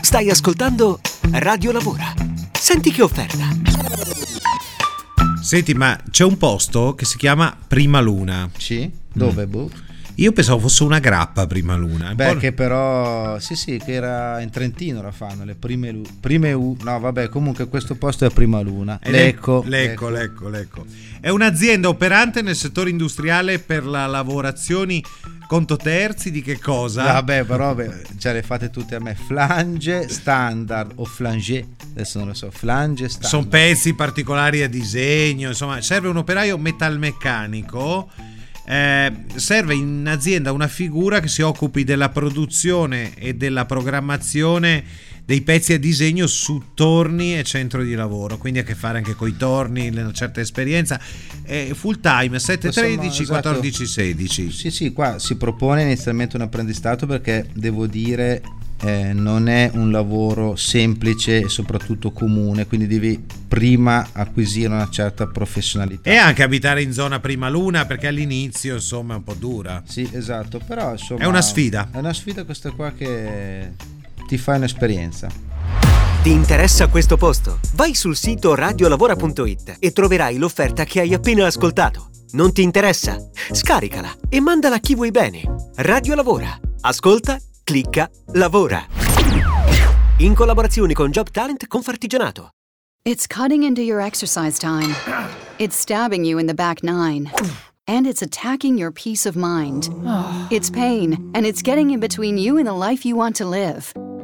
Stai ascoltando Radio Lavora. Senti che offerta. Senti, ma c'è un posto che si chiama Prima Luna. Sì? Dove, boh? Io pensavo fosse una grappa Prima Luna. Un Beh, che però, sì, sì, che era in Trentino la fanno, le prime, lu- prime U. No, vabbè, comunque questo posto è Prima Luna. Lecco. Lecco, Lecco, Lecco. È un'azienda operante nel settore industriale per la lavorazioni conto terzi di che cosa? Vabbè, però beh, già le fate tutte a me. Flange standard o flange, adesso non lo so, flange standard. Sono pezzi particolari a disegno, insomma, serve un operaio metalmeccanico. eh, serve in azienda una figura che si occupi della produzione e della programmazione dei pezzi a disegno su torni e centro di lavoro, quindi a che fare anche con i torni, una certa esperienza. Eh, full time 7-13, Insomma, esatto. 14-16. Sì, sì, qua si propone inizialmente un apprendistato perché devo dire eh, non è un lavoro semplice e soprattutto comune, quindi devi prima acquisire una certa professionalità. E anche abitare in zona prima luna perché all'inizio insomma è un po' dura. Sì, esatto, però insomma È una sfida. È una sfida questa qua che ti fa un'esperienza. Ti interessa questo posto? Vai sul sito radiolavora.it e troverai l'offerta che hai appena ascoltato. Non ti interessa? Scaricala e mandala a chi vuoi bene. Radio Lavora. Ascolta, clicca, lavora. In collaborazione con Job Talent Confartigianato. It's cutting into your exercise time. It's stabbing you in the back nine. And it's attacking your peace of mind. It's pain, and it's getting in between you and the life you want to live.